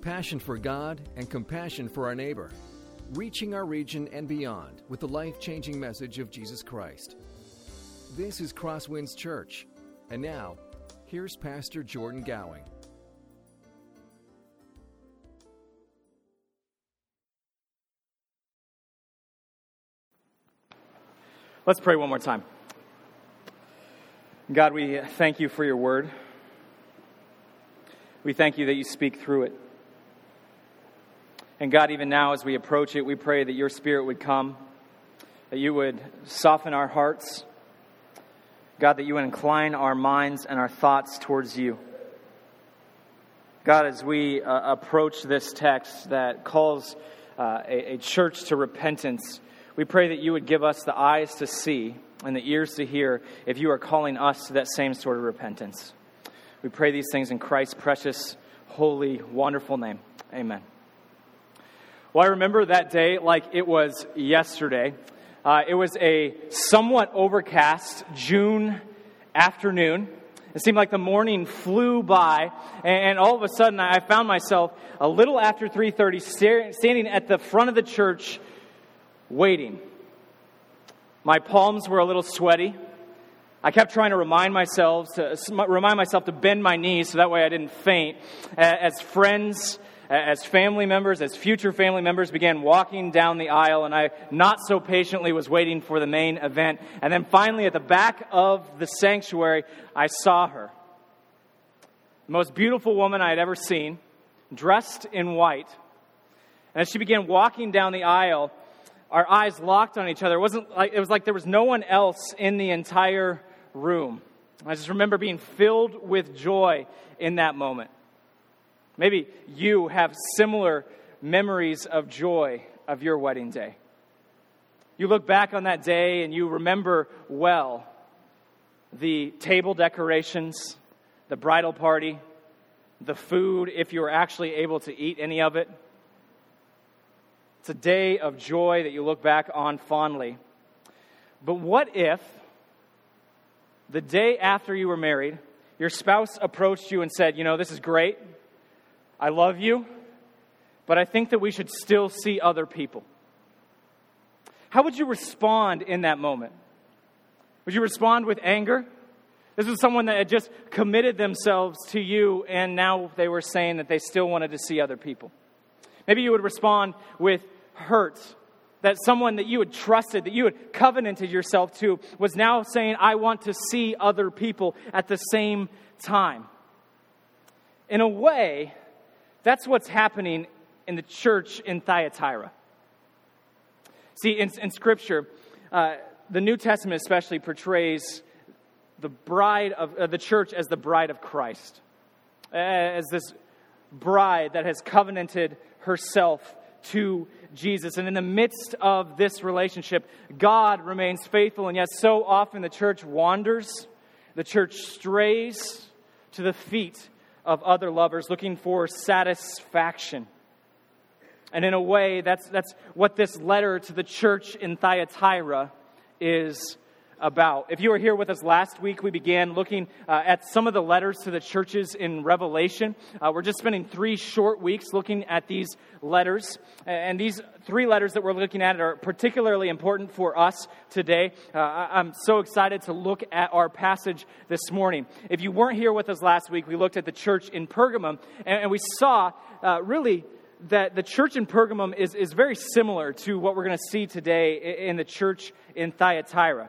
passion for God, and compassion for our neighbor, reaching our region and beyond with the life changing message of Jesus Christ. This is Crosswinds Church. And now, here's Pastor Jordan Gowing. Let's pray one more time. God, we thank you for your word. We thank you that you speak through it. And God, even now as we approach it, we pray that your spirit would come, that you would soften our hearts. God, that you would incline our minds and our thoughts towards you. God, as we uh, approach this text that calls uh, a, a church to repentance, we pray that you would give us the eyes to see and the ears to hear if you are calling us to that same sort of repentance. We pray these things in Christ's precious, holy, wonderful name. Amen. Well, I remember that day like it was yesterday. Uh, it was a somewhat overcast June afternoon. It seemed like the morning flew by, and all of a sudden I found myself a little after 3:30 standing at the front of the church waiting. My palms were a little sweaty. I kept trying to remind myself to remind myself to bend my knees so that way I didn't faint. As friends as family members, as future family members began walking down the aisle, and I not so patiently was waiting for the main event. And then finally, at the back of the sanctuary, I saw her. The most beautiful woman I had ever seen, dressed in white. And as she began walking down the aisle, our eyes locked on each other. It, wasn't like, it was like there was no one else in the entire room. I just remember being filled with joy in that moment. Maybe you have similar memories of joy of your wedding day. You look back on that day and you remember well the table decorations, the bridal party, the food, if you were actually able to eat any of it. It's a day of joy that you look back on fondly. But what if the day after you were married, your spouse approached you and said, You know, this is great. I love you, but I think that we should still see other people. How would you respond in that moment? Would you respond with anger? This was someone that had just committed themselves to you, and now they were saying that they still wanted to see other people. Maybe you would respond with hurt that someone that you had trusted, that you had covenanted yourself to, was now saying, I want to see other people at the same time. In a way, that's what's happening in the church in Thyatira. See, in, in Scripture, uh, the New Testament especially portrays the bride of uh, the church as the bride of Christ, as this bride that has covenanted herself to Jesus. And in the midst of this relationship, God remains faithful, and yet so often the church wanders, the church strays to the feet of other lovers, looking for satisfaction. And in a way, that's, that's what this letter to the church in Thyatira is about. If you were here with us last week, we began looking uh, at some of the letters to the churches in Revelation. Uh, we're just spending three short weeks looking at these letters. And these three letters that we're looking at are particularly important for us today. Uh, I'm so excited to look at our passage this morning. If you weren't here with us last week, we looked at the church in Pergamum, and, and we saw uh, really that the church in Pergamum is, is very similar to what we're going to see today in the church in Thyatira.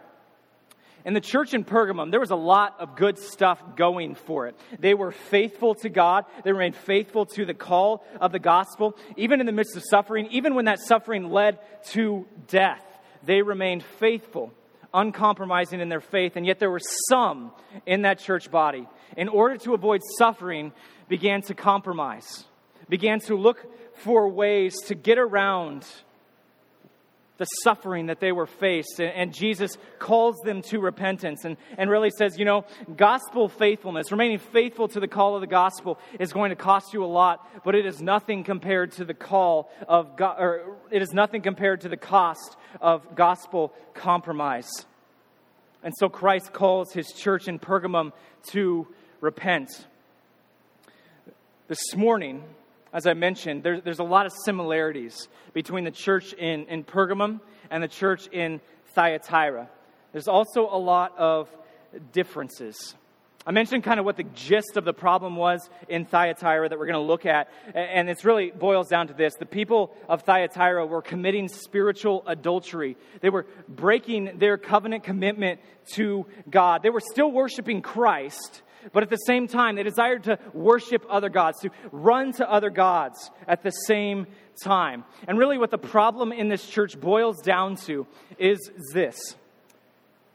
In the church in Pergamum, there was a lot of good stuff going for it. They were faithful to God. They remained faithful to the call of the gospel. Even in the midst of suffering, even when that suffering led to death, they remained faithful, uncompromising in their faith. And yet there were some in that church body, in order to avoid suffering, began to compromise, began to look for ways to get around the suffering that they were faced. And Jesus calls them to repentance and, and really says, you know, gospel faithfulness, remaining faithful to the call of the gospel is going to cost you a lot, but it is nothing compared to the call of God, or it is nothing compared to the cost of gospel compromise. And so Christ calls his church in Pergamum to repent. This morning, as I mentioned, there, there's a lot of similarities between the church in, in Pergamum and the church in Thyatira. There's also a lot of differences. I mentioned kind of what the gist of the problem was in Thyatira that we're going to look at, and it really boils down to this. The people of Thyatira were committing spiritual adultery. They were breaking their covenant commitment to God. They were still worshiping Christ, but at the same time, they desired to worship other gods, to run to other gods at the same time. And really, what the problem in this church boils down to is this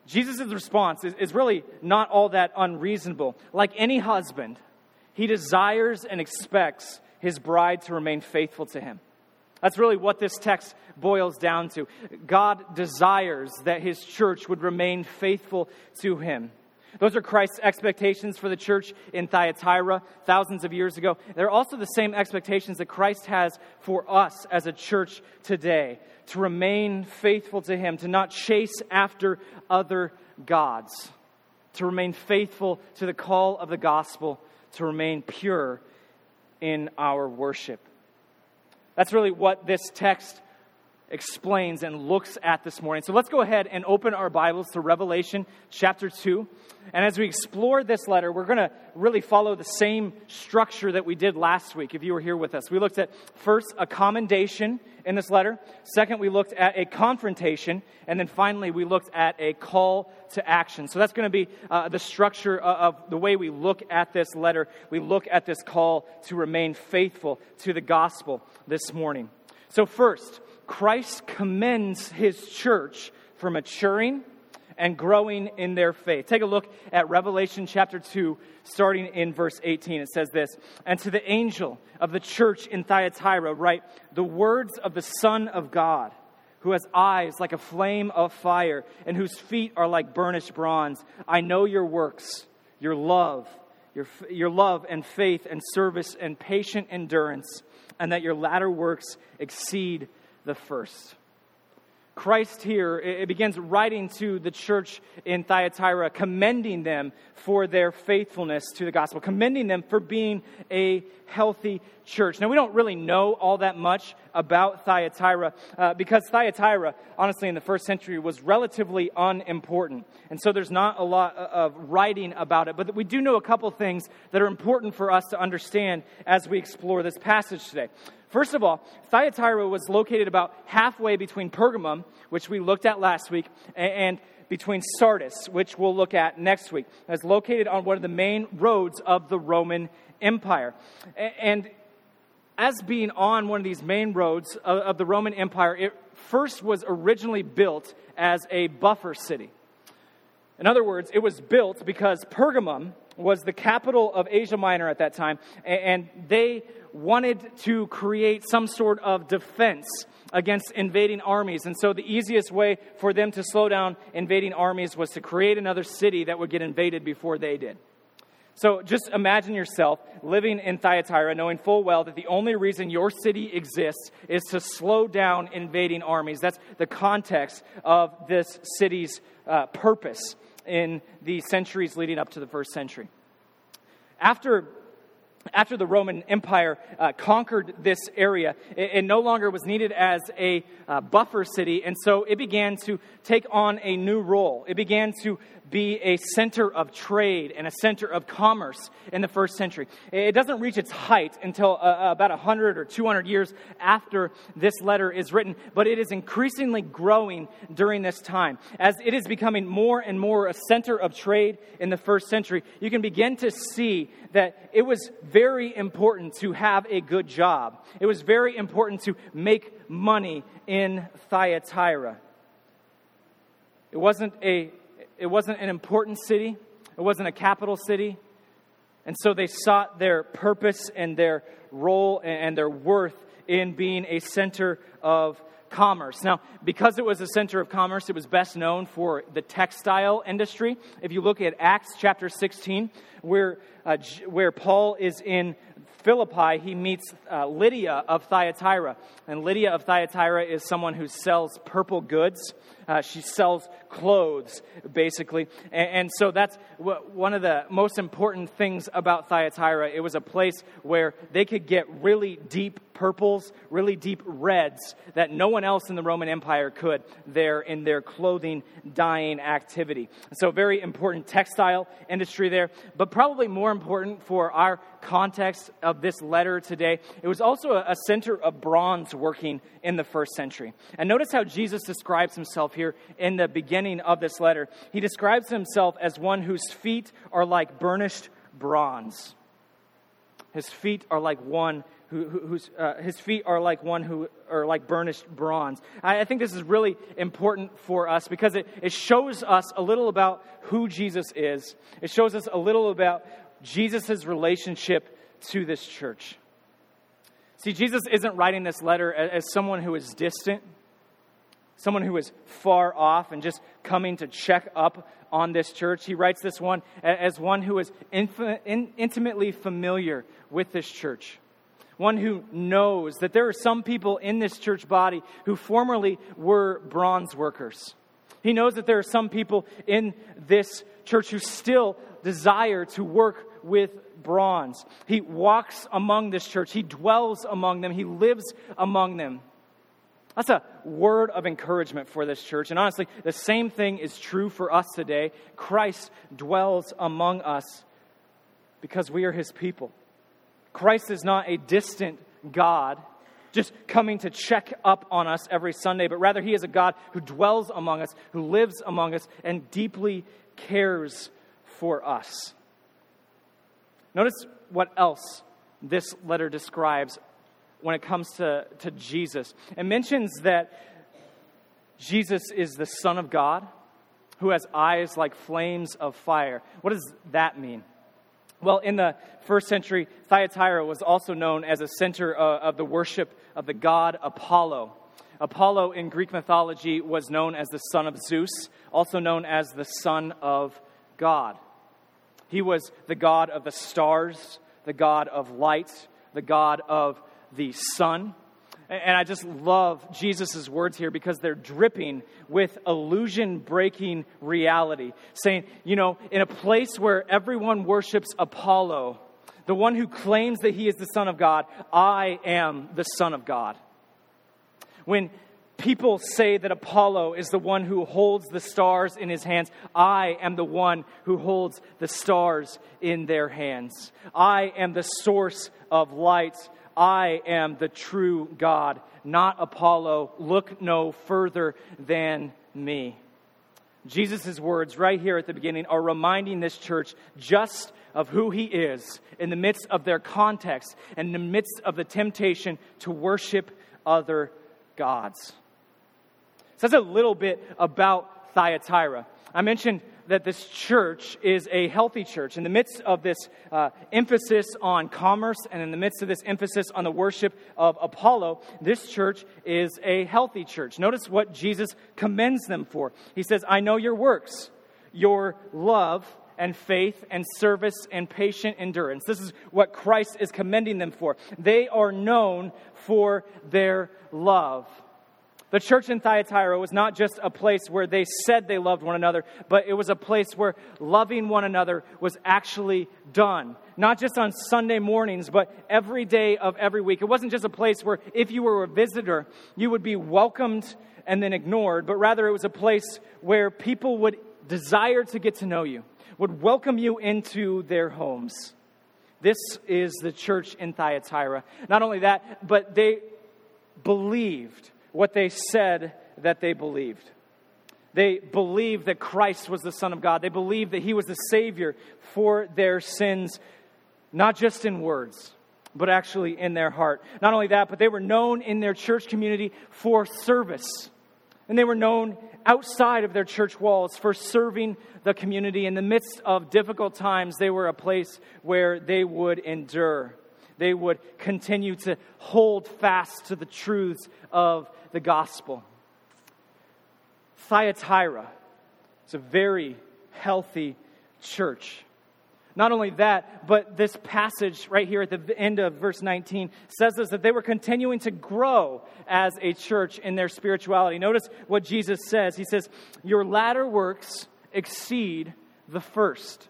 Jesus' response is, is really not all that unreasonable. Like any husband, he desires and expects his bride to remain faithful to him. That's really what this text boils down to. God desires that his church would remain faithful to him. Those are Christ's expectations for the church in Thyatira thousands of years ago. They're also the same expectations that Christ has for us as a church today to remain faithful to Him, to not chase after other gods, to remain faithful to the call of the gospel, to remain pure in our worship. That's really what this text explains and looks at this morning. So let's go ahead and open our Bibles to Revelation chapter 2. And as we explore this letter, we're going to really follow the same structure that we did last week, if you were here with us. We looked at first a commendation in this letter, second, we looked at a confrontation, and then finally, we looked at a call to action. So that's going to be uh, the structure of, of the way we look at this letter. We look at this call to remain faithful to the gospel this morning. So, first, Christ commends his church for maturing and growing in their faith. Take a look at Revelation chapter 2, starting in verse 18. It says this And to the angel of the church in Thyatira, write the words of the Son of God, who has eyes like a flame of fire, and whose feet are like burnished bronze. I know your works, your love, your, your love and faith and service and patient endurance, and that your latter works exceed the first. Christ here, it begins writing to the church in Thyatira, commending them for their faithfulness to the gospel, commending them for being a healthy church. Now, we don't really know all that much about Thyatira uh, because Thyatira, honestly, in the first century was relatively unimportant. And so there's not a lot of writing about it. But we do know a couple things that are important for us to understand as we explore this passage today. First of all, Thyatira was located about halfway between Pergamum, which we looked at last week, and between Sardis, which we'll look at next week. It's located on one of the main roads of the Roman Empire. And as being on one of these main roads of the Roman Empire, it first was originally built as a buffer city. In other words, it was built because Pergamum was the capital of Asia Minor at that time, and they wanted to create some sort of defense against invading armies. And so the easiest way for them to slow down invading armies was to create another city that would get invaded before they did. So just imagine yourself living in Thyatira, knowing full well that the only reason your city exists is to slow down invading armies. That's the context of this city's uh, purpose in the centuries leading up to the first century. After after the Roman Empire uh, conquered this area, it, it, no longer was needed as a uh, buffer city, and so it began to take on a new role. It began to be a center of trade and a center of commerce in the first century. It doesn't reach its height until uh, uh about 100 or 200 years after this letter is written, but it is increasingly growing during this time. As it is becoming more and more a center of trade in the first century, you can begin to see that it was very important to have a good job. It was very important to make money in Thyatira. It wasn't a it wasn't an important city, it wasn't a capital city. And so they sought their purpose and their role and their worth in being a center of commerce. Now, because it was a center of commerce, it was best known for the textile industry. If you look at Acts chapter 16, where, uh, where Paul is in Philippi, he meets uh, Lydia of Thyatira. And Lydia of Thyatira is someone who sells purple goods. Uh, she sells clothes, basically. And, and so that's what, one of the most important things about Thyatira. It was a place where they could get really deep purples, really deep reds that no one else in the Roman Empire could there in their clothing dyeing activity. So, very important textile industry there. But probably more important for our context of this letter today, it was also a, center of bronze working in the first century. And notice how Jesus describes himself here in the beginning of this letter. He describes himself as one whose feet are like burnished bronze. His feet are like one who, whose uh, his feet are like one who are like burnished bronze. I, I, think this is really important for us because it, it shows us a little about who Jesus is. It shows us a little about Jesus' relationship to this church. See, Jesus isn't writing this letter as, someone who is distant, someone who is far off and just coming to check up on this church. He writes this one as one who is intimately familiar with this church one who knows that there are some people in this church body who formerly were bronze workers. He knows that there are some people in this church who still desire to work with bronze. He walks among this church, he dwells among them, he lives among them. That's a word of encouragement for this church. And honestly, the same thing is true for us today. Christ dwells among us because we are his people. Christ is not a distant God just coming to check up on us every Sunday, but rather he is a God who dwells among us, who lives among us, and deeply cares for us. Notice what else this letter describes when it comes to, to Jesus. It mentions that Jesus is the Son of God who has eyes like flames of fire. What does that mean? Well, in the first century, Thyatira was also known as a center uh, of the worship of the god Apollo. Apollo in Greek mythology was known as the son of Zeus, also known as the son of God. He was the god of the stars, the god of light, the god of the sun. And I just love Jesus' words here because they're dripping with illusion breaking reality. Saying, you know, in a place where everyone worships Apollo, the one who claims that he is the Son of God, I am the Son of God. When people say that Apollo is the one who holds the stars in his hands, I am the one who holds the stars in their hands. I am the source of light I am the true God, not Apollo. Look no further than me. Jesus' words right here at the beginning are reminding this church just of who he is in the midst of their context and in the midst of the temptation to worship other gods. So that's a little bit about Thyatira. I mentioned that this church is a healthy church. In the midst of this uh, emphasis on commerce and in the midst of this emphasis on the worship of Apollo, this church is a healthy church. Notice what Jesus commends them for. He says, I know your works, your love and faith and service and patient endurance. This is what Christ is commending them for. They are known for their love. The church in Thyatira was not just a place where they said they loved one another, but it was a place where loving one another was actually done. Not just on Sunday mornings, but every day of every week. It wasn't just a place where if you were a visitor, you would be welcomed and then ignored, but rather it was a place where people would desire to get to know you, would welcome you into their homes. This is the church in Thyatira. Not only that, but they believed what they said that they believed. They believed that Christ was the Son of God. They believed that He was the Savior for their sins, not just in words, but actually in their heart. Not only that, but they were known in their church community for service. And they were known outside of their church walls for serving the community. In the midst of difficult times, they were a place where they would endure. They would continue to hold fast to the truths of the gospel. Thyatira is a very healthy church. Not only that, but this passage right here at the end of verse 19 says us that they were continuing to grow as a church in their spirituality. Notice what Jesus says. He says, Your latter works exceed the first.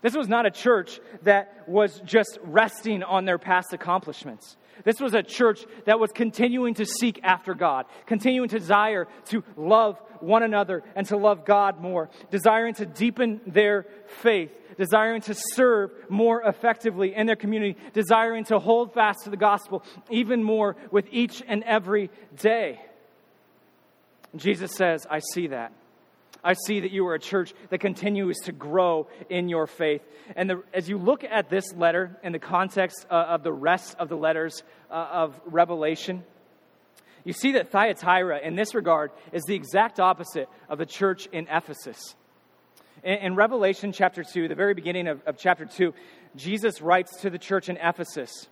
This was not a church that was just resting on their past accomplishments. This was a church that was continuing to seek after God, continuing to desire to love one another and to love God more, desiring to deepen their faith, desiring to serve more effectively in their community, desiring to hold fast to the gospel even more with each and every day. Jesus says, I see that. I see that you are a church that continues to grow in your faith. And the, as you look at this letter in the context uh, of the rest of the letters uh, of Revelation, you see that Thyatira, in this regard, is the exact opposite of the church in Ephesus. In, in Revelation chapter 2, the very beginning of, of chapter 2, Jesus writes to the church in Ephesus.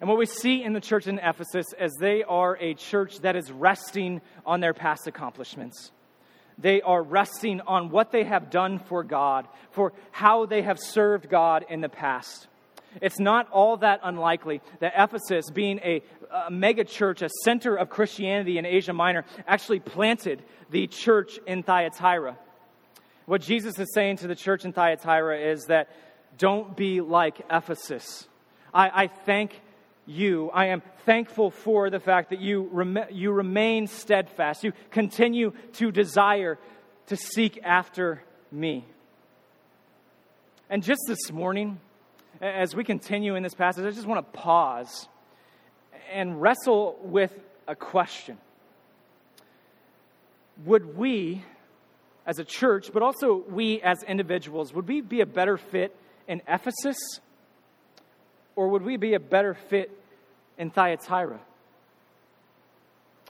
And what we see in the church in Ephesus is they are a church that is resting on their past accomplishments. They are resting on what they have done for God, for how they have served God in the past. It's not all that unlikely that Ephesus, being a, a mega church, a center of Christianity in Asia Minor, actually planted the church in Thyatira. What Jesus is saying to the church in Thyatira is that don't be like Ephesus. I, I thank you. I am thankful for the fact that you, rem- you remain steadfast. You continue to desire to seek after me. And just this morning, as we continue in this passage, I just want to pause and wrestle with a question. Would we, as a church, but also we as individuals, would we be a better fit in Ephesus? Or would we be a better fit in Thyatira?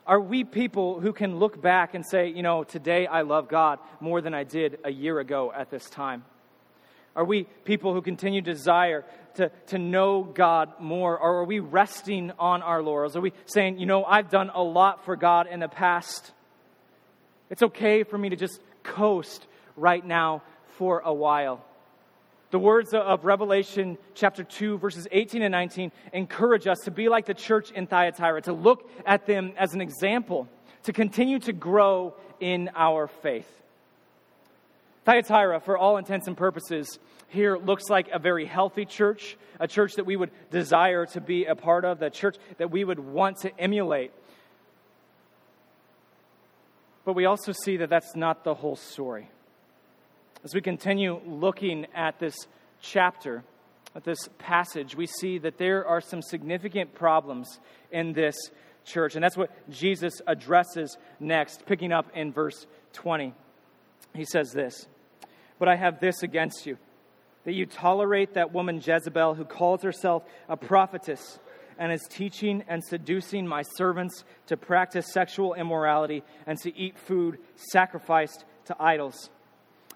Are we people who can look back and say, you know, today I love God more than I did a year ago at this time? Are we people who continue to desire to, to know God more? Or are we resting on our laurels? Are we saying, you know, I've done a lot for God in the past? It's okay for me to just coast right now for a while. The words of Revelation chapter 2, verses 18 and 19 encourage us to be like the church in Thyatira, to look at them as an example, to continue to grow in our faith. Thyatira, for all intents and purposes, here looks like a very healthy church, a church that we would desire to be a part of, the church that we would want to emulate. But we also see that that's not the whole story. As we continue looking at this chapter, at this passage, we see that there are some significant problems in this church. And that's what Jesus addresses next, picking up in verse 20. He says this But I have this against you, that you tolerate that woman Jezebel, who calls herself a prophetess and is teaching and seducing my servants to practice sexual immorality and to eat food sacrificed to idols.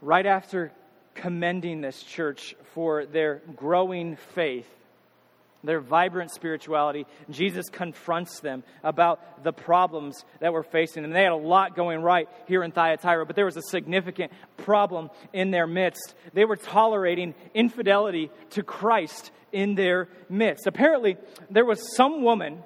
right after commending this church for their growing faith, their vibrant spirituality, Jesus confronts them about the problems that were facing them. They had a lot going right here in Thyatira, but there was a significant problem in their midst. They were tolerating infidelity to Christ in their midst. Apparently, there was some woman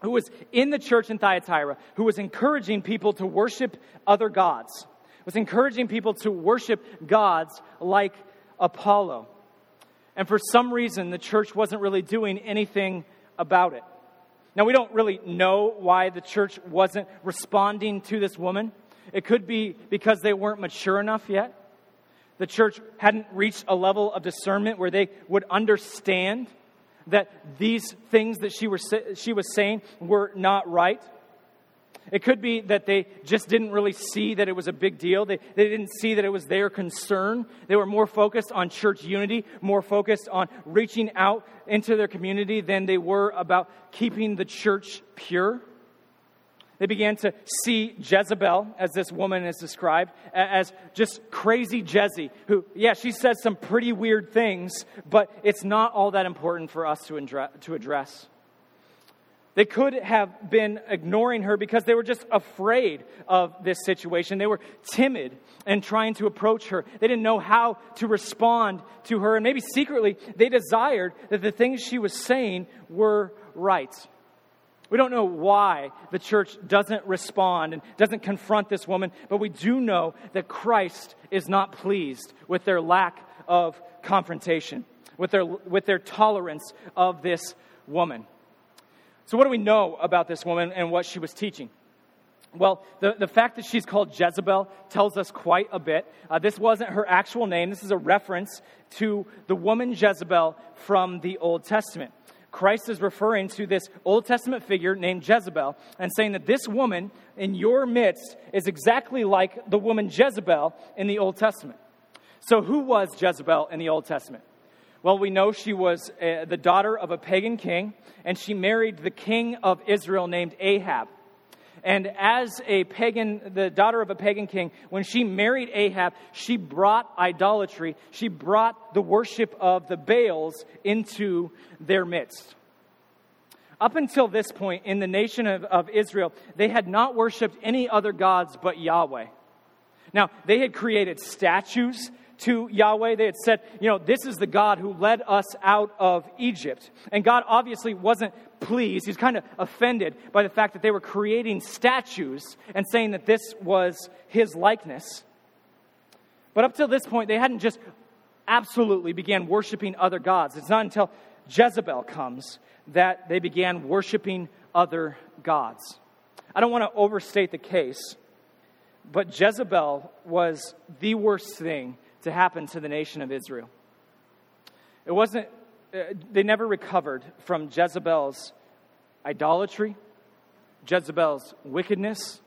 who was in the church in Thyatira who was encouraging people to worship other gods was encouraging people to worship gods like Apollo. And for some reason, the church wasn't really doing anything about it. Now, we don't really know why the church wasn't responding to this woman. It could be because they weren't mature enough yet. The church hadn't reached a level of discernment where they would understand that these things that she, were, she was saying were not right. It could be that they just didn't really see that it was a big deal. They, they didn't see that it was their concern. They were more focused on church unity, more focused on reaching out into their community than they were about keeping the church pure. They began to see Jezebel, as this woman is described, as just crazy Jezzy, who, yeah, she says some pretty weird things, but it's not all that important for us to address. They could have been ignoring her because they were just afraid of this situation. They were timid and trying to approach her. They didn't know how to respond to her, and maybe secretly they desired that the things she was saying were right. We don't know why the church doesn't respond and doesn't confront this woman, but we do know that Christ is not pleased with their lack of confrontation, with their, with their tolerance of this woman. So, what do we know about this woman and what she was teaching? Well, the, the fact that she's called Jezebel tells us quite a bit. Uh, this wasn't her actual name, this is a reference to the woman Jezebel from the Old Testament. Christ is referring to this Old Testament figure named Jezebel and saying that this woman in your midst is exactly like the woman Jezebel in the Old Testament. So, who was Jezebel in the Old Testament? Well, we know she was uh, the daughter of a pagan king, and she married the king of Israel named Ahab. And as a pagan, the daughter of a pagan king, when she married Ahab, she brought idolatry, she brought the worship of the Baals into their midst. Up until this point in the nation of, of Israel, they had not worshiped any other gods but Yahweh. Now, they had created statues to Yahweh. They had said, you know, this is the God who led us out of Egypt. And God obviously wasn't pleased. He's kind of offended by the fact that they were creating statues and saying that this was his likeness. But up till this point, they hadn't just absolutely began worshiping other gods. It's not until Jezebel comes that they began worshiping other gods. I don't want to overstate the case, but Jezebel was the worst thing to happen to the nation of Israel. It wasn't, uh, they never recovered from Jezebel's idolatry, Jezebel's wickedness,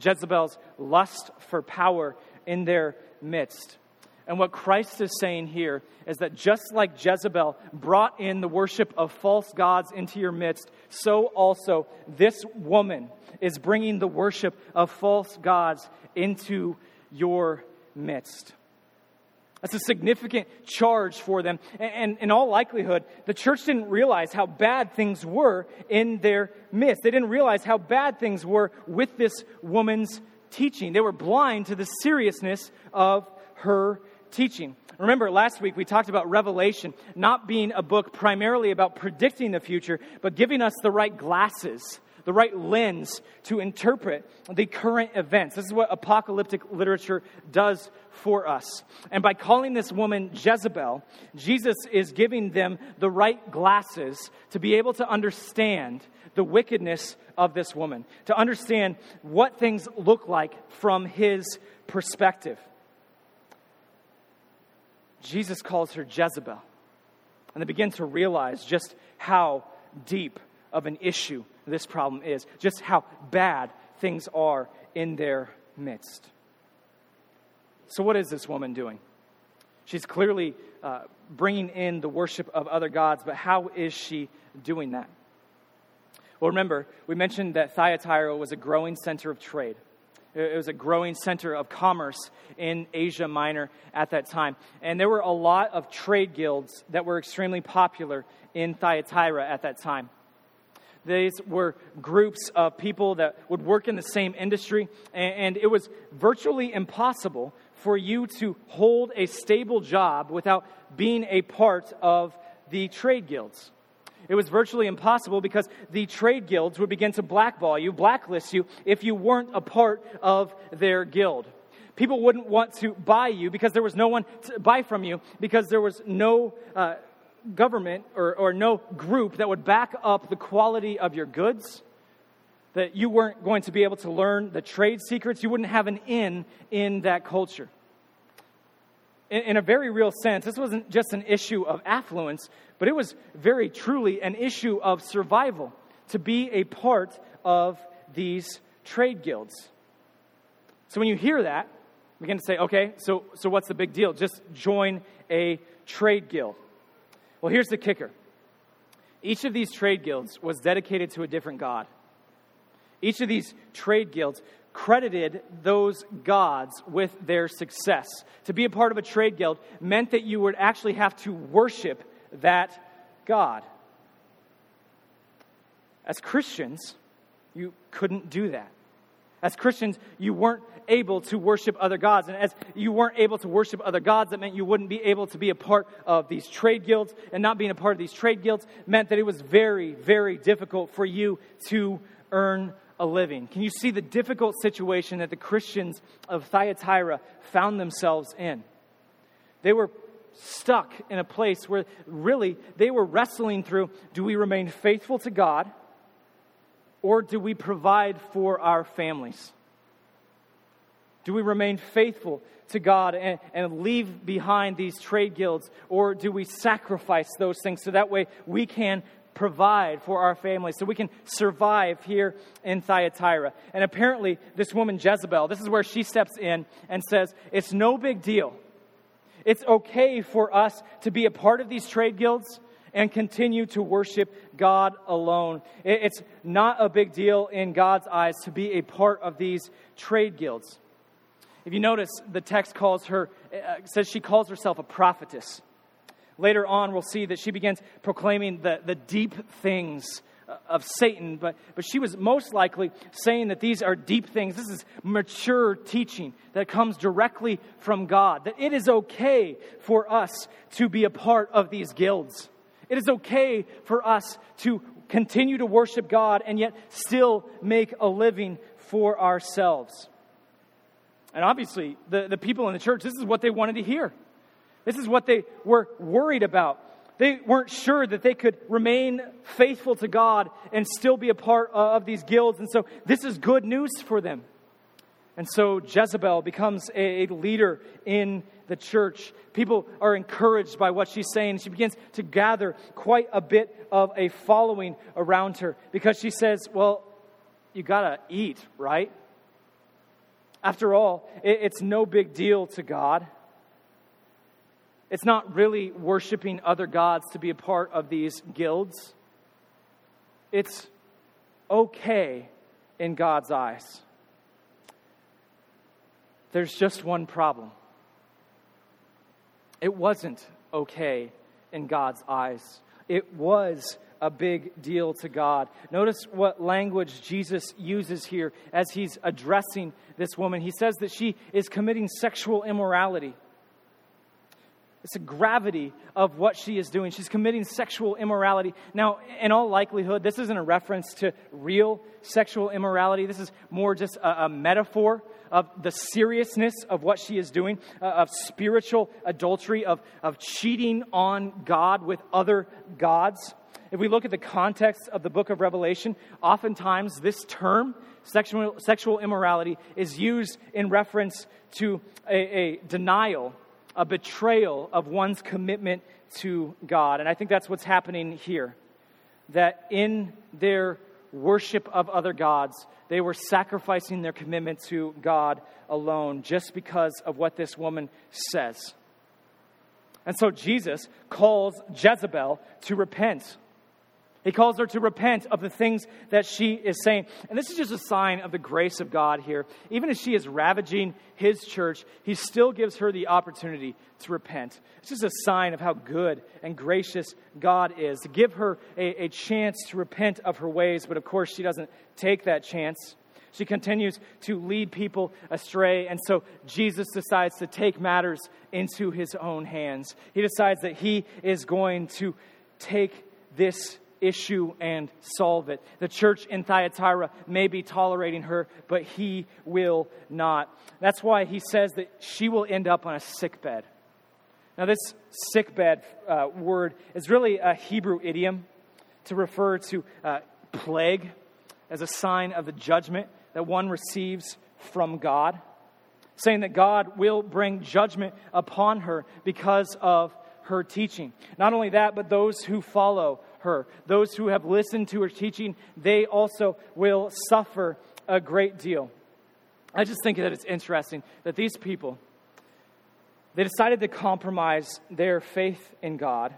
Jezebel's lust for power in their midst. And what Christ is saying here is that just like Jezebel brought in the worship of false gods into your midst, so also this woman is bringing the worship of false gods into your midst. That's a significant charge for them. And in all likelihood, the church didn't realize how bad things were in their midst. They didn't realize how bad things were with this woman's teaching. They were blind to the seriousness of her teaching. Remember, last week we talked about Revelation not being a book primarily about predicting the future, but giving us the right glasses the right lens to interpret the current events. This is what apocalyptic literature does for us. And by calling this woman Jezebel, Jesus is giving them the right glasses to be able to understand the wickedness of this woman, to understand what things look like from his perspective. Jesus calls her Jezebel. And they begin to realize just how deep of an issue this problem is, just how bad things are in their midst. So, what is this woman doing? She's clearly uh, bringing in the worship of other gods, but how is she doing that? Well, remember, we mentioned that Thyatira was a growing center of trade. It was a growing center of commerce in Asia Minor at that time. And there were a lot of trade guilds that were extremely popular in Thyatira at that time. These were groups of people that would work in the same industry, and it was virtually impossible for you to hold a stable job without being a part of the trade guilds. It was virtually impossible because the trade guilds would begin to blackball you, blacklist you, if you weren't a part of their guild. People wouldn't want to buy you because there was no one to buy from you because there was no. Uh, government or, or no group that would back up the quality of your goods, that you weren't going to be able to learn the trade secrets, you wouldn't have an in in that culture. In, in a very real sense, this wasn't just an issue of affluence, but it was very truly an issue of survival to be a part of these trade guilds. So when you hear that, begin to say, okay, so, so what's the big deal? Just join a trade guild. Well, here's the kicker each of these trade guilds was dedicated to a different god. Each of these trade guilds credited those gods with their success. To be a part of a trade guild meant that you would actually have to worship that God. As Christians, you couldn't do that. As Christians, you weren't able to worship other gods. And as you weren't able to worship other gods, that meant you wouldn't be able to be a part of these trade guilds. And not being a part of these trade guilds meant that it was very, very difficult for you to earn a living. Can you see the difficult situation that the Christians of Thyatira found themselves in? They were stuck in a place where really they were wrestling through do we remain faithful to God or do we provide for our families? Do we remain faithful to God and, and leave behind these trade guilds, or do we sacrifice those things so that way we can provide for our families, so we can survive here in Thyatira? And apparently, this woman Jezebel, this is where she steps in and says, It's no big deal. It's okay for us to be a part of these trade guilds and continue to worship God alone. It's not a big deal in God's eyes to be a part of these trade guilds. If you notice, the text calls her, uh, says she calls herself a prophetess. Later on, we'll see that she begins proclaiming the, the deep things uh, of Satan, but, but she was most likely saying that these are deep things. This is mature teaching that comes directly from God, that it is okay for us to be a part of these guilds. It is okay for us to continue to worship God and yet still make a living for ourselves. And obviously, the, the people in the church, this is what they wanted to hear. This is what they were worried about. They weren't sure that they could remain faithful to God and still be a part of these guilds. And so, this is good news for them. And so, Jezebel becomes a, leader in the church. People are encouraged by what she's saying. She begins to gather quite a bit of a following around her because she says, Well, you got to eat, right? After all, it's no big deal to God. It's not really worshiping other gods to be a part of these guilds. It's okay in God's eyes. There's just one problem. It wasn't okay in God's eyes. It was a big deal to God. Notice what language Jesus uses here as he's addressing this woman. He says that she is committing sexual immorality. It's the gravity of what she is doing. She's committing sexual immorality. Now, in all likelihood, this isn't a reference to real sexual immorality. This is more just a, a metaphor of the seriousness of what she is doing, uh, of spiritual adultery, of, of cheating on God with other gods. If we look at the context of the book of Revelation, oftentimes this term, sexual, sexual immorality, is used in reference to a, a denial, a betrayal of one's commitment to God. And I think that's what's happening here. That in their worship of other gods, they were sacrificing their commitment to God alone just because of what this woman says. And so Jesus calls Jezebel to repent. He calls her to repent of the things that she is saying. And this is just a sign of the grace of God here. Even as she is ravaging his church, he still gives her the opportunity to repent. It's just a sign of how good and gracious God is, to give her a, a chance to repent of her ways. But of course, she doesn't take that chance. She continues to lead people astray. And so Jesus decides to take matters into his own hands. He decides that he is going to take this issue and solve it. The church in Thyatira may be tolerating her, but he will not. That's why he says that she will end up on a sick bed. Now, this sick bed uh, word is really a Hebrew idiom to refer to uh, plague as a sign of the judgment that one receives from God, saying that God will bring judgment upon her because of her teaching. Not only that, but those who follow her, those who have listened to her teaching, they also will suffer a great deal. I just think that it's interesting that these people, they decided to compromise their faith in God,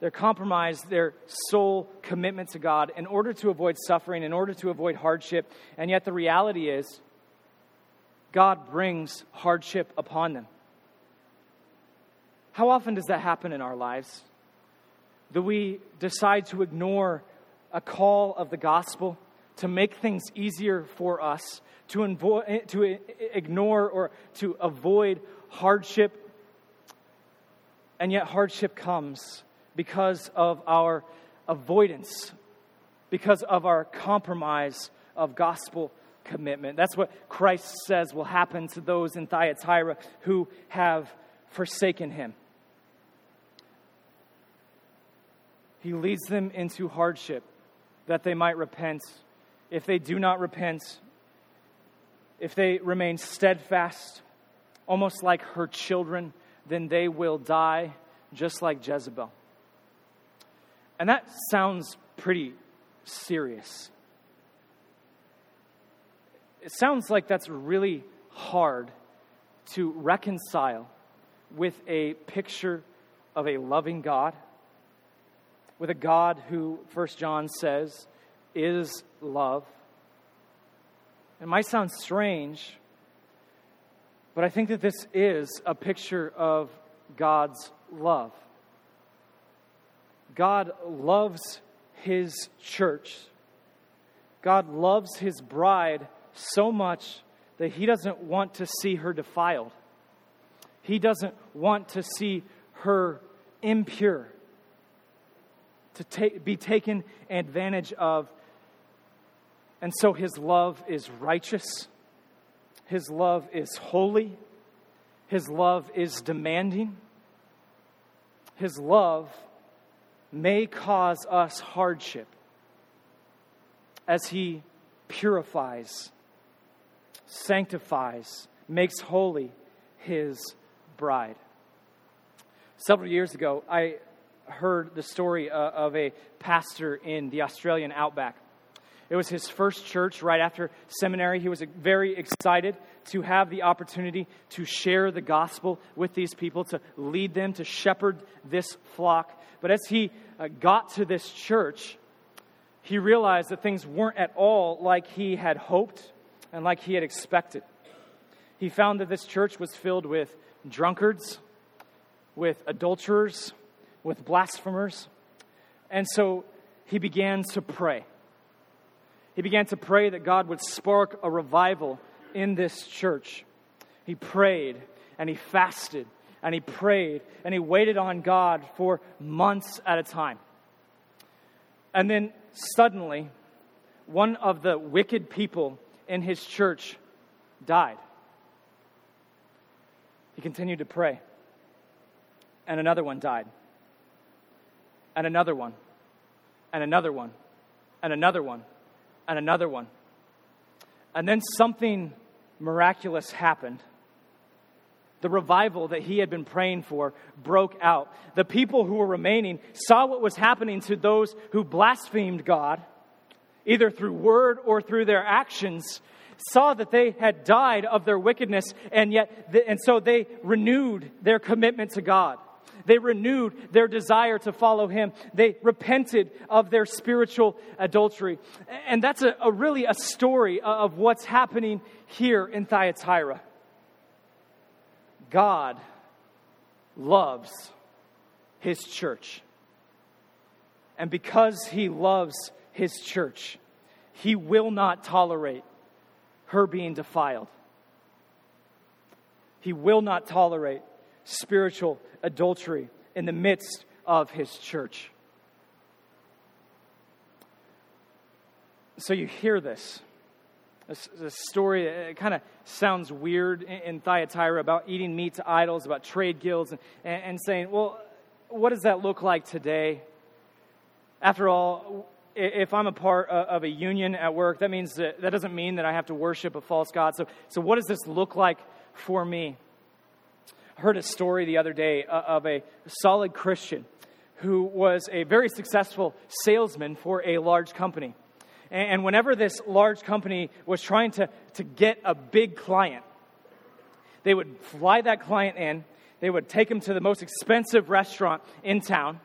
their compromise their sole commitment to God in order to avoid suffering, in order to avoid hardship. And yet the reality is, God brings hardship upon them. How often does that happen in our lives? Do we decide to ignore a call of the gospel to make things easier for us, to, invo- eh, to ignore or to avoid hardship. And yet, hardship comes because of our avoidance, because of our compromise of gospel commitment. That's what Christ says will happen to those in Thyatira who have forsaken him. He leads them into hardship that they might repent. If they do not repent, if they remain steadfast, almost like her children, then they will die just like Jezebel. And that sounds pretty serious. It sounds like that's really hard to reconcile with a picture of a loving God, with a God who, First John says, is love. It might sound strange, but I think that this is a picture of God's love. God loves his church. God loves his bride so much that he doesn't want to see her defiled. He doesn't want to see her impure, to be taken advantage of. And so his love is righteous, his love is holy, his love is demanding, his love may cause us hardship as he purifies, sanctifies, makes holy his bride. Several years ago, I heard the story uh, of a pastor in the Australian outback it was his first church right after seminary. He was very excited to have the opportunity to share the gospel with these people, to lead them, to shepherd this flock. But as he uh, got to this church, he realized that things weren't at all like he had hoped and like he had expected. He found that this church was filled with drunkards, with adulterers, with blasphemers. And so he began to pray. He began to pray that God would spark a revival in this church. He prayed and he fasted and he prayed and he waited on God for months at a time. And then suddenly, one of the wicked people in his church died. He continued to pray. And another one died. And another one. And another one. And another one and another one. And then something miraculous happened. The revival that he had been praying for broke out. The people who were remaining saw what was happening to those who blasphemed God, either through word or through their actions, saw that they had died of their wickedness, and yet, and so they renewed their commitment to God. They renewed their desire to follow him. They repented of their spiritual adultery. And that's a, a really a story of what's happening here in Thyatira. God loves his church. And because he loves his church, he will not tolerate her being defiled. He will not tolerate spiritual adultery in the midst of his church. So you hear this. This, story, it kind of sounds weird in, in, Thyatira about eating meat to idols, about trade guilds, and, and, and saying, well, what does that look like today? After all, if I'm a part of a union at work, that means that, that doesn't mean that I have to worship a false God. So, so what does this look like for me? Heard a story the other day uh, of a solid Christian who was a very successful salesman for a large company. And whenever this large company was trying to, to get a big client, they would fly that client in, they would take them to the most expensive restaurant in town,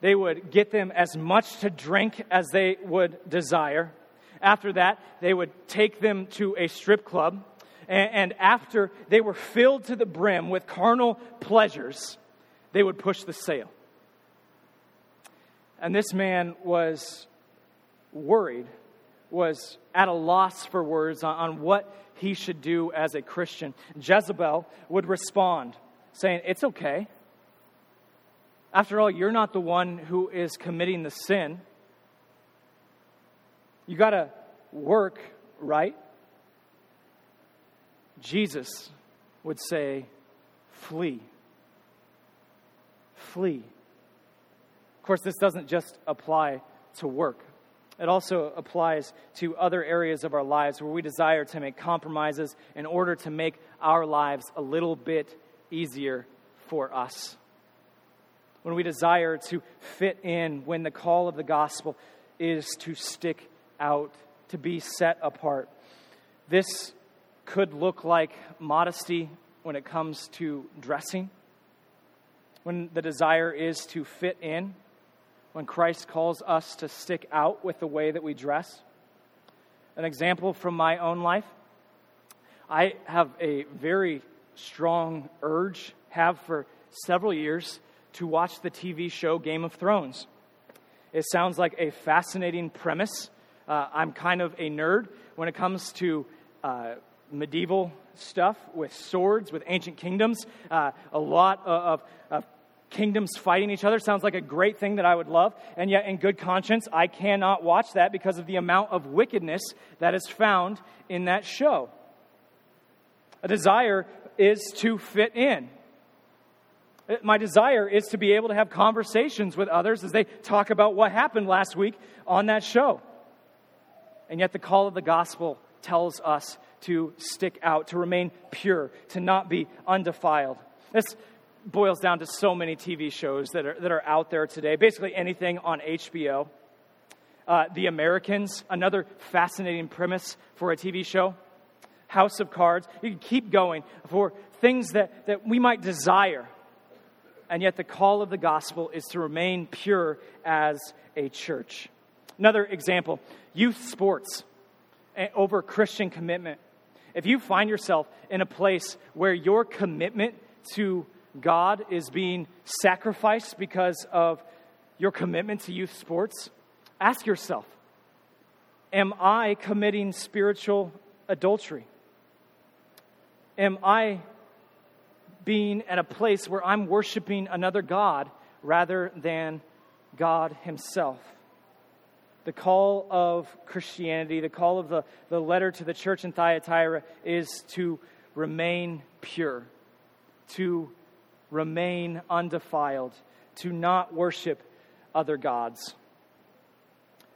they would get them as much to drink as they would desire. After that, they would take them to a strip club. And after they were filled to the brim with carnal pleasures, they would push the sale. And this man was worried, was at a loss for words on, what he should do as a Christian. Jezebel would respond, saying, It's okay. After all, you're not the one who is committing the sin. You got to work, right? Jesus would say, Flee. Flee. Of course, this doesn't just apply to work. It also applies to other areas of our lives where we desire to make compromises in order to make our lives a little bit easier for us. When we desire to fit in, when the call of the gospel is to stick out, to be set apart. This could look like modesty when it comes to dressing, when the desire is to fit in when Christ calls us to stick out with the way that we dress. An example from my own life I have a very strong urge, have for several years, to watch the TV show Game of Thrones. It sounds like a fascinating premise. Uh, I'm kind of a nerd when it comes to uh, medieval stuff with swords, with ancient kingdoms. Uh, a lot of, of, kingdoms fighting each other sounds like a great thing that I would love. And yet, in good conscience, I cannot watch that because of the amount of wickedness that is found in that show. A desire is to fit in. My desire is to be able to have conversations with others as they talk about what happened last week on that show. And yet, the call of the gospel tells us to stick out, to remain pure, to not be undefiled. This boils down to so many TV shows that are, that are out there today, basically anything on HBO. Uh, the Americans, another fascinating premise for a TV show. House of Cards. You can keep going for things that, that we might desire. And yet, the call of the gospel is to remain pure as a church. Another example youth sports over Christian commitment. If you find yourself in a place where your commitment to God is being sacrificed because of your commitment to youth sports, ask yourself Am I committing spiritual adultery? Am I being at a place where I'm worshiping another God rather than God Himself? The call of Christianity, the call of the, the letter to the church in Thyatira is to remain pure, to remain undefiled, to not worship other gods.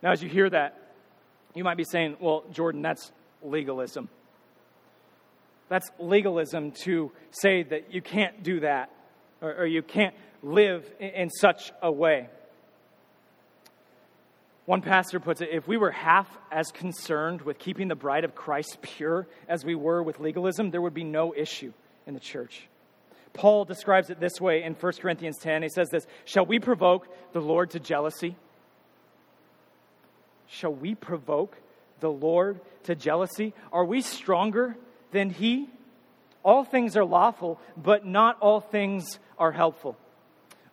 Now, as you hear that, you might be saying, well, Jordan, that's legalism. That's legalism to say that you can't do that or, or you can't live in, in such a way. One pastor puts it if we were half as concerned with keeping the bride of Christ pure as we were with legalism, there would be no issue in the church. Paul describes it this way in 1 Corinthians 10. He says this Shall we provoke the Lord to jealousy? Shall we provoke the Lord to jealousy? Are we stronger than he? All things are lawful, but not all things are helpful.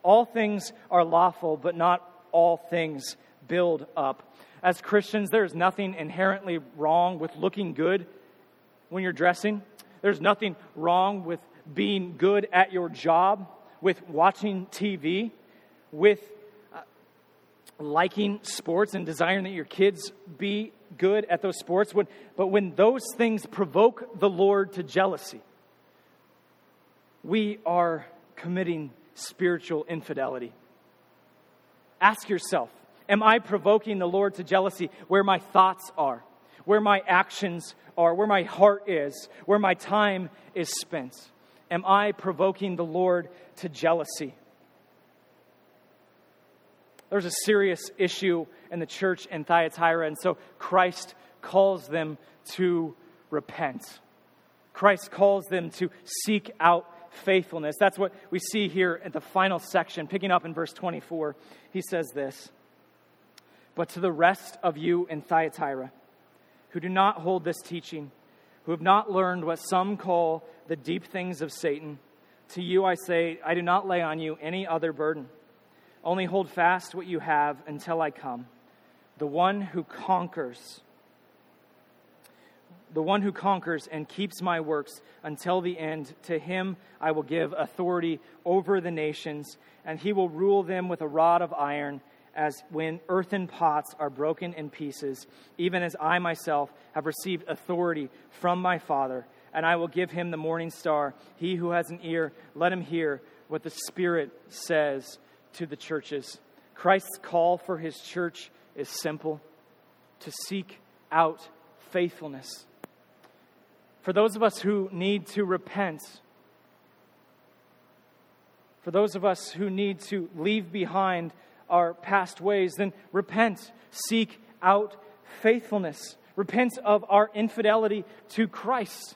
All things are lawful, but not all things build up. As Christians, there is nothing inherently wrong with looking good when you're dressing. There's nothing wrong with being good at your job, with watching TV, with uh, liking sports and desiring that your kids be good at those sports. But when those things provoke the Lord to jealousy, we are committing spiritual infidelity. Ask yourself Am I provoking the Lord to jealousy where my thoughts are, where my actions are, where my heart is, where my time is spent? Am I provoking the Lord to jealousy? There's a serious issue in the church in Thyatira, and so Christ calls them to repent. Christ calls them to seek out faithfulness. That's what we see here at the final section, picking up in verse 24. He says this But to the rest of you in Thyatira, who do not hold this teaching, who have not learned what some call the deep things of Satan, to you I say, I do not lay on you any other burden. Only hold fast what you have until I come. The one who conquers the one who conquers and keeps my works until the end, to him I will give authority over the nations, and he will rule them with a rod of iron, as when earthen pots are broken in pieces, even as I myself have received authority from my Father. And I will give him the morning star. He who has an ear, let him hear what the Spirit says to the churches. Christ's call for his church is simple to seek out faithfulness for those of us who need to repent, for those of us who need to leave behind our past ways, then repent, seek out faithfulness, repent of our infidelity to Christ.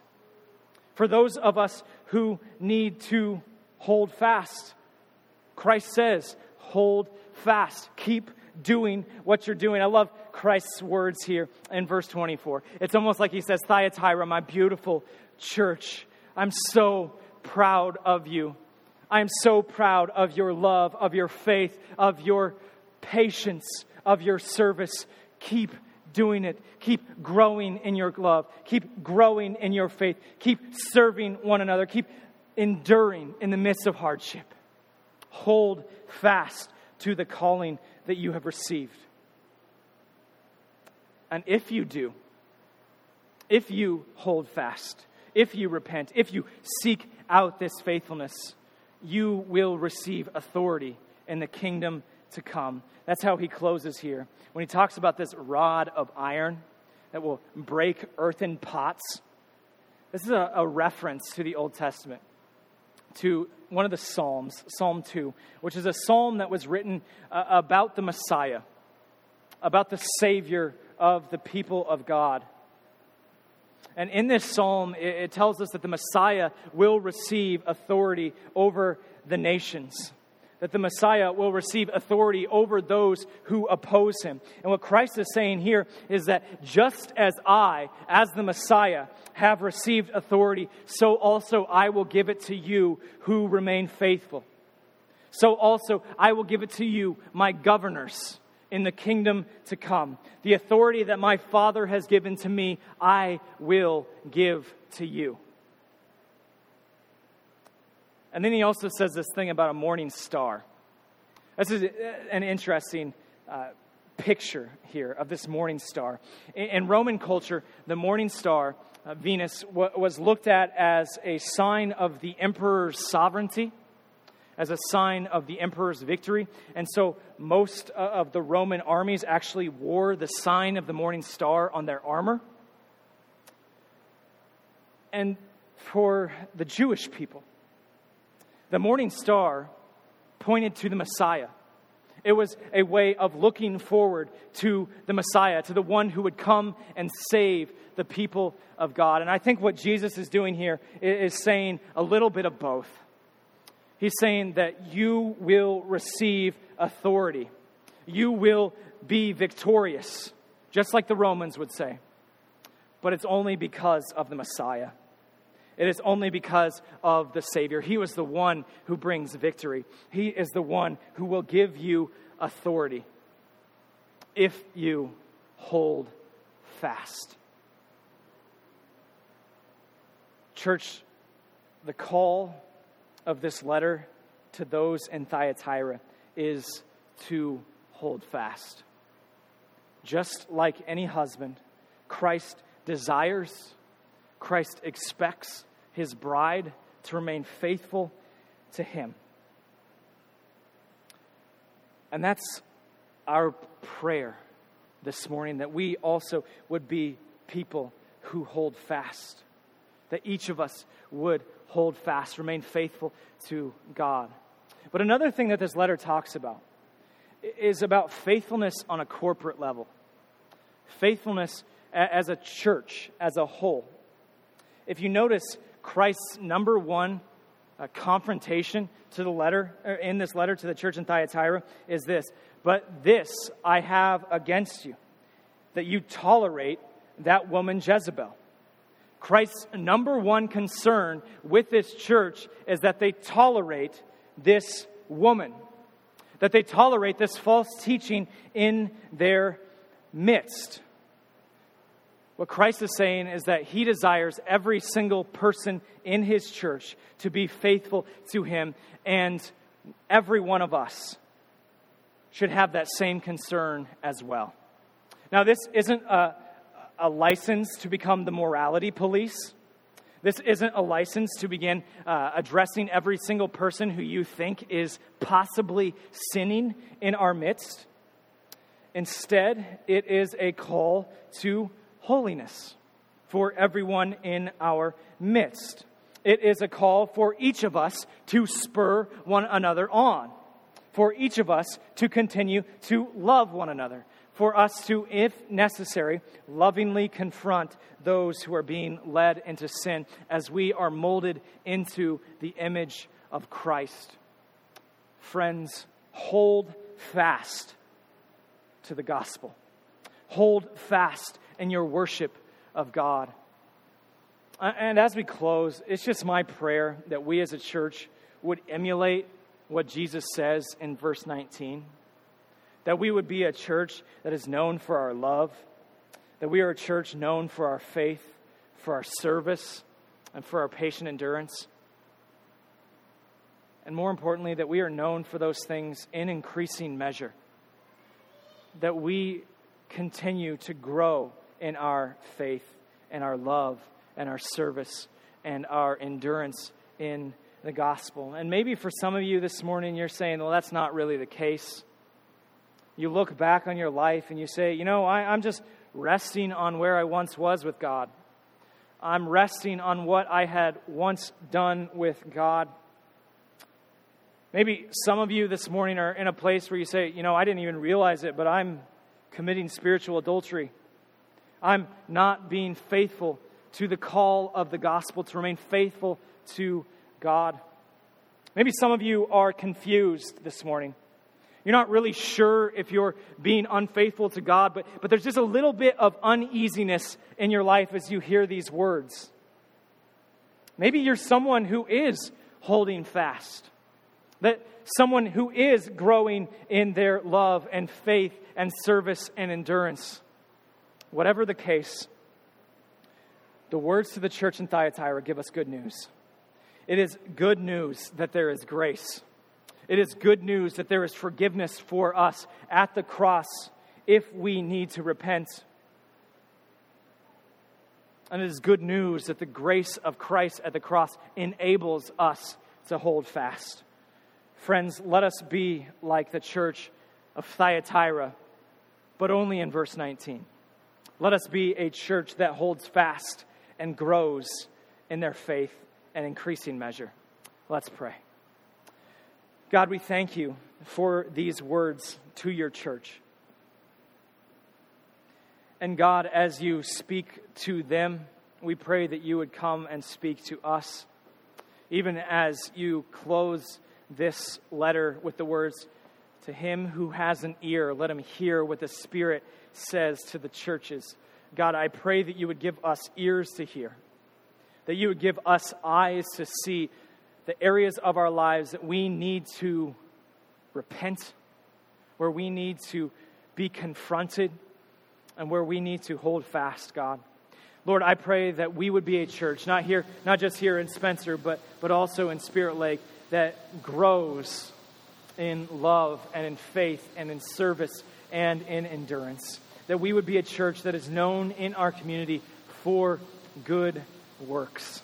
For those of us who need to hold fast, Christ says, hold fast, keep doing what you're doing. I love Christ's words here in verse 24. It's almost like he says, Thyatira, my beautiful church, I'm so proud of you. I am so proud of your love, of your faith, of your patience, of your service. Keep doing it. Keep growing in your love. Keep growing in your faith. Keep serving one another. Keep enduring in the midst of hardship. Hold fast to the calling that you have received. And if you do, if you hold fast, if you repent, if you seek out this faithfulness, you will receive authority in the kingdom to come. That's how he closes here. When he talks about this rod of iron that will break earthen pots, this is a, a reference to the Old Testament to one of the Psalms, Psalm 2, which is a psalm that was written uh, about the Messiah, about the Savior of the people of God. And in this psalm, it, it tells us that the Messiah will receive authority over the nations that the Messiah will receive authority over those who oppose him. And what Christ is saying here is that just as I, as the Messiah, have received authority, so also I will give it to you who remain faithful. So also I will give it to you, my governors, in the kingdom to come. The authority that my Father has given to me, I will give to you. And then he also says this thing about a morning star. This is an interesting uh, picture here of this morning star. In, in Roman culture, the morning star, uh, Venus, w- was looked at as a sign of the emperor's sovereignty, as a sign of the emperor's victory. And so most of the Roman armies actually wore the sign of the morning star on their armor. And for the Jewish people, the morning star pointed to the Messiah. It was a way of looking forward to the Messiah, to the one who would come and save the people of God. And I think what Jesus is doing here is saying a little bit of both. He's saying that you will receive authority, you will be victorious, just like the Romans would say. But it's only because of the Messiah. It is only because of the Savior. He was the one who brings victory. He is the one who will give you authority if you hold fast. Church, the call of this letter to those in Thyatira is to hold fast. Just like any husband, Christ desires Christ expects his bride to remain faithful to him. And that's our prayer this morning that we also would be people who hold fast, that each of us would hold fast, remain faithful to God. But another thing that this letter talks about is about faithfulness on a corporate level, faithfulness as a church, as a whole. If you notice, Christ's number one uh, confrontation to the letter, in this letter to the church in Thyatira, is this But this I have against you, that you tolerate that woman Jezebel. Christ's number one concern with this church is that they tolerate this woman, that they tolerate this false teaching in their midst. What Christ is saying is that he desires every single person in his church to be faithful to him, and every one of us should have that same concern as well. Now, this isn't a, a license to become the morality police. This isn't a license to begin uh, addressing every single person who you think is possibly sinning in our midst. Instead, it is a call to holiness for everyone in our midst. It is a call for each of us to spur one another on, for each of us to continue to love one another, for us to, if necessary, lovingly confront those who are being led into sin as we are molded into the image of Christ. Friends, hold fast to the gospel. Hold fast in your worship of God. And as we close, it's just my prayer that we as a church would emulate what Jesus says in verse 19. That we would be a church that is known for our love, that we are a church known for our faith, for our service, and for our patient endurance. And more importantly, that we are known for those things in increasing measure. That we continue to grow in our faith and our love and our service and our endurance in the gospel. And maybe for some of you this morning, you're saying, well, that's not really the case. You look back on your life and you say, you know, I, am just resting on where I once was with God. I'm resting on what I had once done with God. Maybe some of you this morning are in a place where you say, you know, I didn't even realize it, but I'm committing spiritual adultery. I'm not being faithful to the call of the gospel to remain faithful to God. Maybe some of you are confused this morning. You're not really sure if you're being unfaithful to God, but, but there's just a little bit of uneasiness in your life as you hear these words. Maybe you're someone who is holding fast, that someone who is growing in their love and faith and service and endurance. Whatever the case, the words to the church in Thyatira give us good news. It is good news that there is grace. It is good news that there is forgiveness for us at the cross if we need to repent. And it is good news that the grace of Christ at the cross enables us to hold fast. Friends, let us be like the church of Thyatira, but only in verse 19. Let us be a church that holds fast and grows in their faith and increasing measure. Let's pray. God, we thank you for these words to your church. And God, as you speak to them, we pray that you would come and speak to us. Even as you close this letter with the words, To him who has an ear, let him hear what the Spirit says to the churches. God, I pray that you would give us ears to hear, that you would give us eyes to see the areas of our lives that we need to repent, where we need to be confronted, and where we need to hold fast, God. Lord, I pray that we would be a church, not here, not just here in Spencer, but, but also in Spirit Lake, that grows in love and in faith and in service and in endurance. That we would be a church that is known in our community for good works.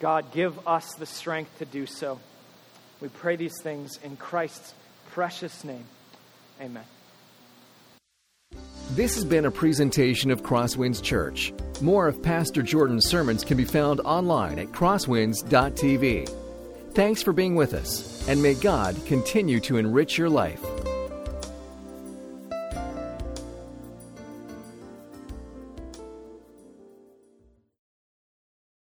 God, give us the strength to do so. We pray these things in Christ's precious name. Amen. This has been a presentation of Crosswinds Church. More of Pastor Jordan's sermons can be found online at crosswinds.tv. Thanks for being with us, and may God continue to enrich your life.